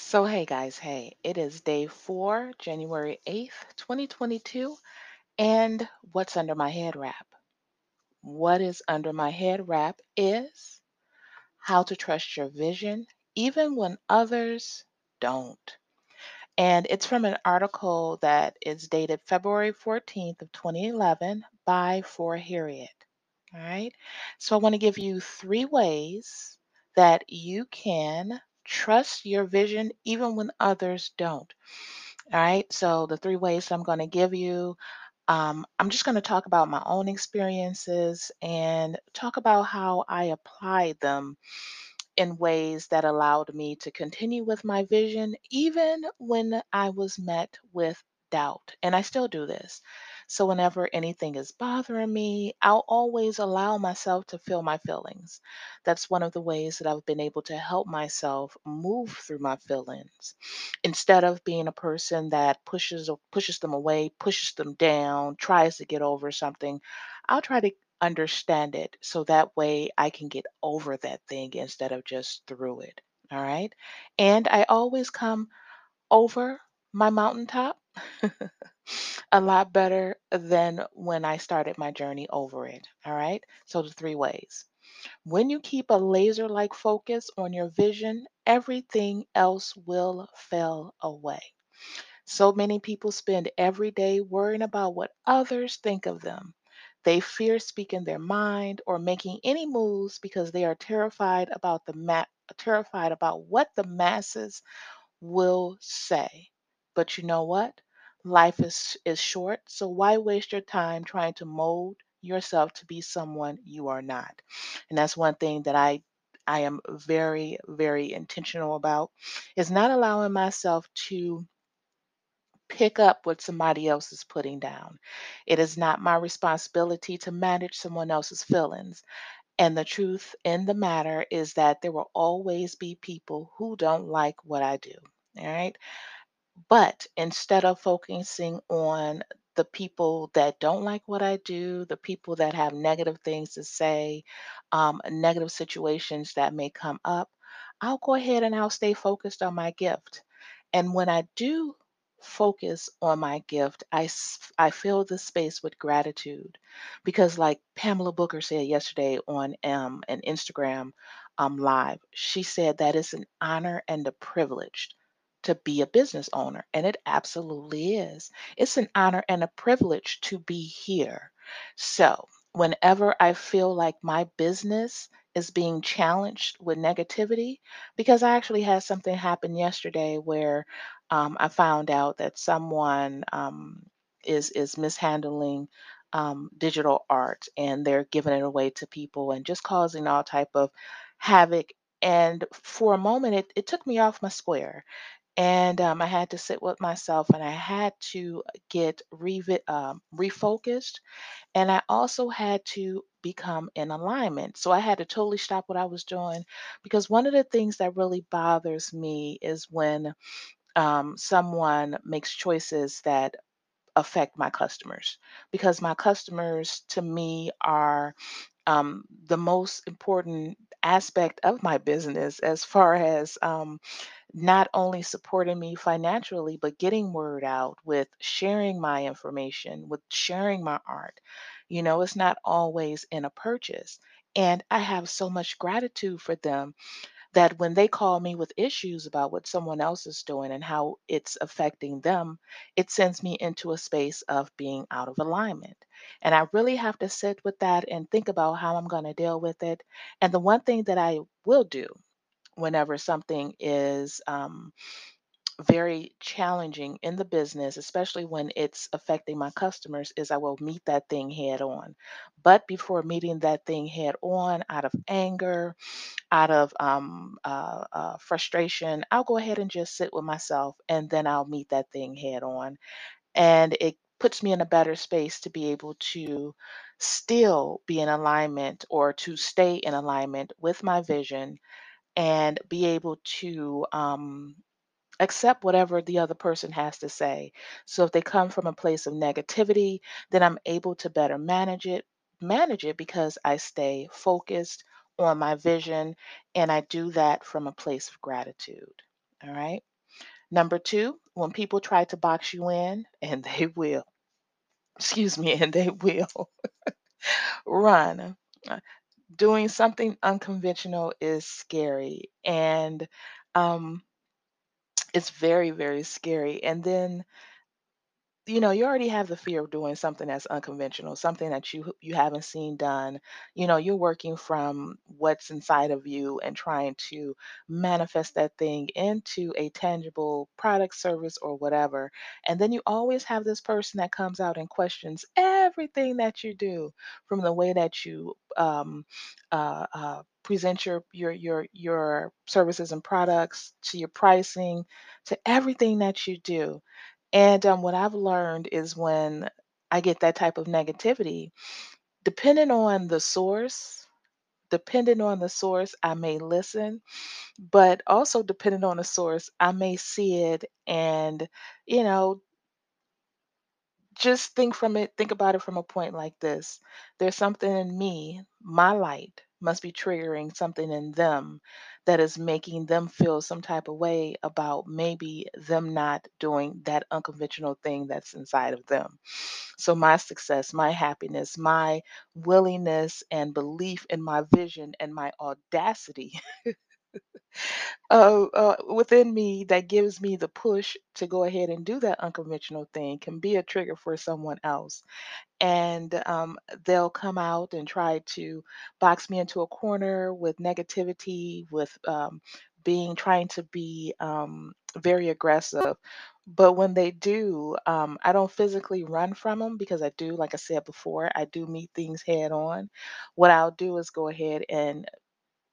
So, hey guys, hey, it is day four, January 8th, 2022. And what's under my head wrap? What is under my head wrap is how to trust your vision even when others don't. And it's from an article that is dated February 14th of 2011 by For Harriet. All right. So I want to give you three ways that you can trust your vision even when others don't. All right. So the three ways I'm going to give you, um, I'm just going to talk about my own experiences and talk about how I applied them in ways that allowed me to continue with my vision, even when I was met with doubt. And I still do this. So, whenever anything is bothering me, I'll always allow myself to feel my feelings. That's one of the ways that I've been able to help myself move through my feelings instead of being a person that pushes pushes them away, pushes them down, tries to get over something. I'll try to understand it so that way I can get over that thing instead of just through it. All right. And I always come over my mountaintop a lot better than when I started my journey over it. All right. So, the three ways. When you keep a laser like focus on your vision, everything else will fall away. So many people spend every day worrying about what others think of them. They fear speaking their mind or making any moves because they are terrified about the ma- terrified about what the masses will say. But you know what? Life is is short, so why waste your time trying to mold yourself to be someone you are not? And that's one thing that I I am very very intentional about is not allowing myself to pick up what somebody else is putting down. It is not my responsibility to manage someone else's feelings. And the truth in the matter is that there will always be people who don't like what I do. All right. But instead of focusing on the people that don't like what I do, the people that have negative things to say, um, negative situations that may come up, I'll go ahead and I'll stay focused on my gift. And when I do focus on my gift, I, I fill the space with gratitude. Because, like Pamela Booker said yesterday on um, an Instagram um, live, she said that it's an honor and a privilege to be a business owner. And it absolutely is. It's an honor and a privilege to be here. So, whenever I feel like my business is being challenged with negativity, because I actually had something happen yesterday where um, I found out that someone um, is is mishandling um, digital art and they're giving it away to people and just causing all type of havoc. And for a moment, it, it took me off my square and um, I had to sit with myself and I had to get revi- um, refocused and I also had to become in alignment. So I had to totally stop what I was doing because one of the things that really bothers me is when um, someone makes choices that affect my customers because my customers to me are um, the most important aspect of my business as far as um, not only supporting me financially, but getting word out with sharing my information, with sharing my art. You know, it's not always in a purchase. And I have so much gratitude for them that when they call me with issues about what someone else is doing and how it's affecting them, it sends me into a space of being out of alignment. And I really have to sit with that and think about how I'm going to deal with it. And the one thing that I will do whenever something is um, very challenging in the business, especially when it's affecting my customers, is I will meet that thing head on. But before meeting that thing head on, out of anger, out of um, uh, uh, frustration, I'll go ahead and just sit with myself and then I'll meet that thing head on. And it puts me in a better space to be able to still be in alignment or to stay in alignment with my vision and be able to um, accept whatever the other person has to say. So if they come from a place of negativity, then I'm able to better manage it, manage it because I stay focused on my vision and I do that from a place of gratitude. All right. Number two, when people try to box you in, and they will, excuse me, and they will run. Uh, Doing something unconventional is scary, and um, it's very, very scary. And then you know, you already have the fear of doing something that's unconventional, something that you you haven't seen done. You know, you're working from what's inside of you and trying to manifest that thing into a tangible product, service, or whatever. And then you always have this person that comes out and questions everything that you do, from the way that you um, uh, uh, present your your your your services and products to your pricing to everything that you do. And um, what I've learned is when I get that type of negativity, depending on the source, depending on the source, I may listen, but also depending on the source, I may see it and, you know, just think from it think about it from a point like this. There's something in me my light must be triggering something in them that is making them feel some type of way about maybe them not doing that unconventional thing that's inside of them. So my success my happiness my willingness and belief in my vision and my audacity uh, uh, within me that gives me the push to go ahead and do that unconventional thing can be a trigger for someone else and um, they'll come out and try to box me into a corner with negativity, with um, being trying to be um, very aggressive. But when they do, um, I don't physically run from them because I do, like I said before, I do meet things head on. What I'll do is go ahead and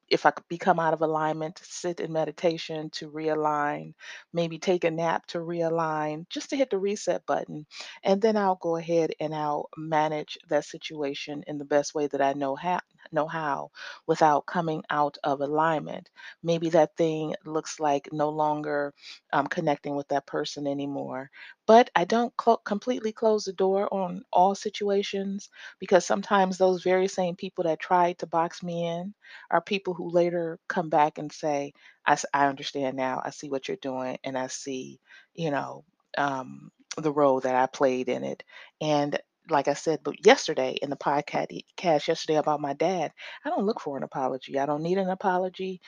if I become out of alignment, sit in meditation to realign, maybe take a nap to realign, just to hit the reset button. And then I'll go ahead and I'll manage that situation in the best way that I know how know how without coming out of alignment. Maybe that thing looks like no longer um, connecting with that person anymore. But I don't clo- completely close the door on all situations because sometimes those very same people that tried to box me in are people who later come back and say, I, I understand now. I see what you're doing and I see, you know, um, the role that I played in it. And like I said, but yesterday in the podcast cast yesterday about my dad, I don't look for an apology. I don't need an apology.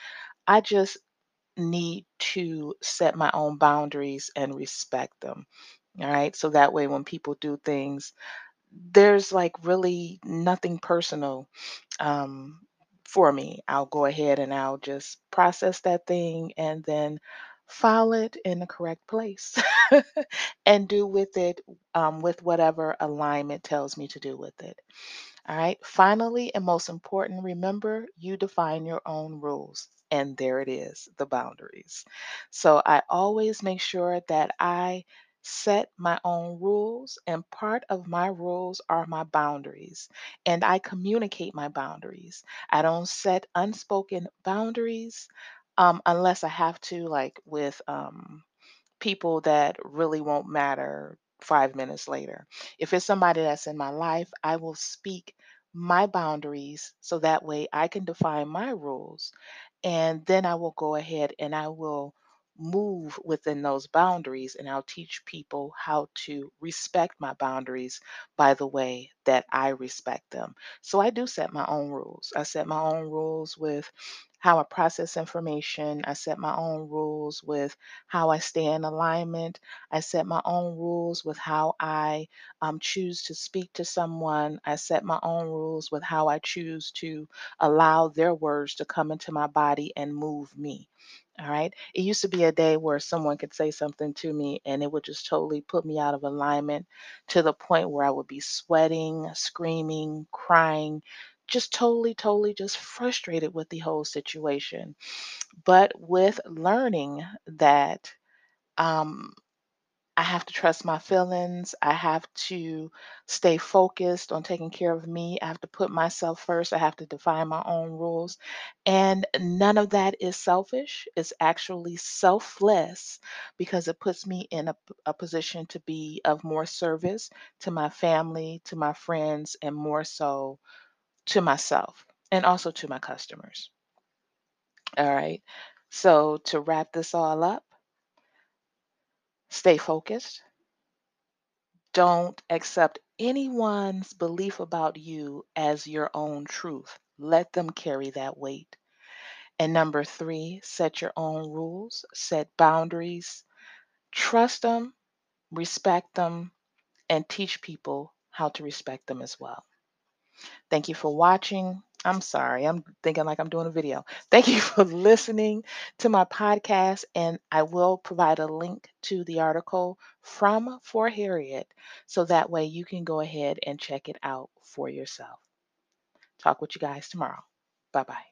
I just need to set my own boundaries and respect them. All right. So that way, when people do things, there's like really nothing personal um, for me. I'll go ahead and I'll just process that thing and then file it in the correct place and do with it um, with whatever alignment tells me to do with it. All right. Finally, and most important, remember you define your own rules. And there it is, the boundaries. So I always make sure that I set my own rules, and part of my rules are my boundaries. And I communicate my boundaries. I don't set unspoken boundaries um, unless I have to, like with um, people that really won't matter five minutes later. If it's somebody that's in my life, I will speak my boundaries so that way I can define my rules. And then I will go ahead and I will move within those boundaries and I'll teach people how to respect my boundaries by the way that I respect them. So I do set my own rules. I set my own rules with how I process information. I set my own rules with how I stay in alignment. I set my own rules with how I um, choose to speak to someone. I set my own rules with how I choose to allow their words to come into my body and move me. All right. It used to be a day where someone could say something to me and it would just totally put me out of alignment to the point where I would be sweating, screaming, crying, just totally, totally just frustrated with the whole situation. But with learning that, um, I have to trust my feelings. I have to stay focused on taking care of me. I have to put myself first. I have to define my own rules. And none of that is selfish. It's actually selfless because it puts me in a position to be of more service to my family, to my friends, and more so to myself and also to my customers. All right. So to wrap this all up, Stay focused. Don't accept anyone's belief about you as your own truth. Let them carry that weight. And number three, set your own rules, set boundaries, trust them, respect them, and teach people how to respect them as well. Thank you for watching. I'm sorry, I'm thinking like I'm doing a video. Thank you for listening to my podcast, and I will provide a link to the article from For Harriet so that way you can go ahead and check it out for yourself. Talk with you guys tomorrow. Bye bye.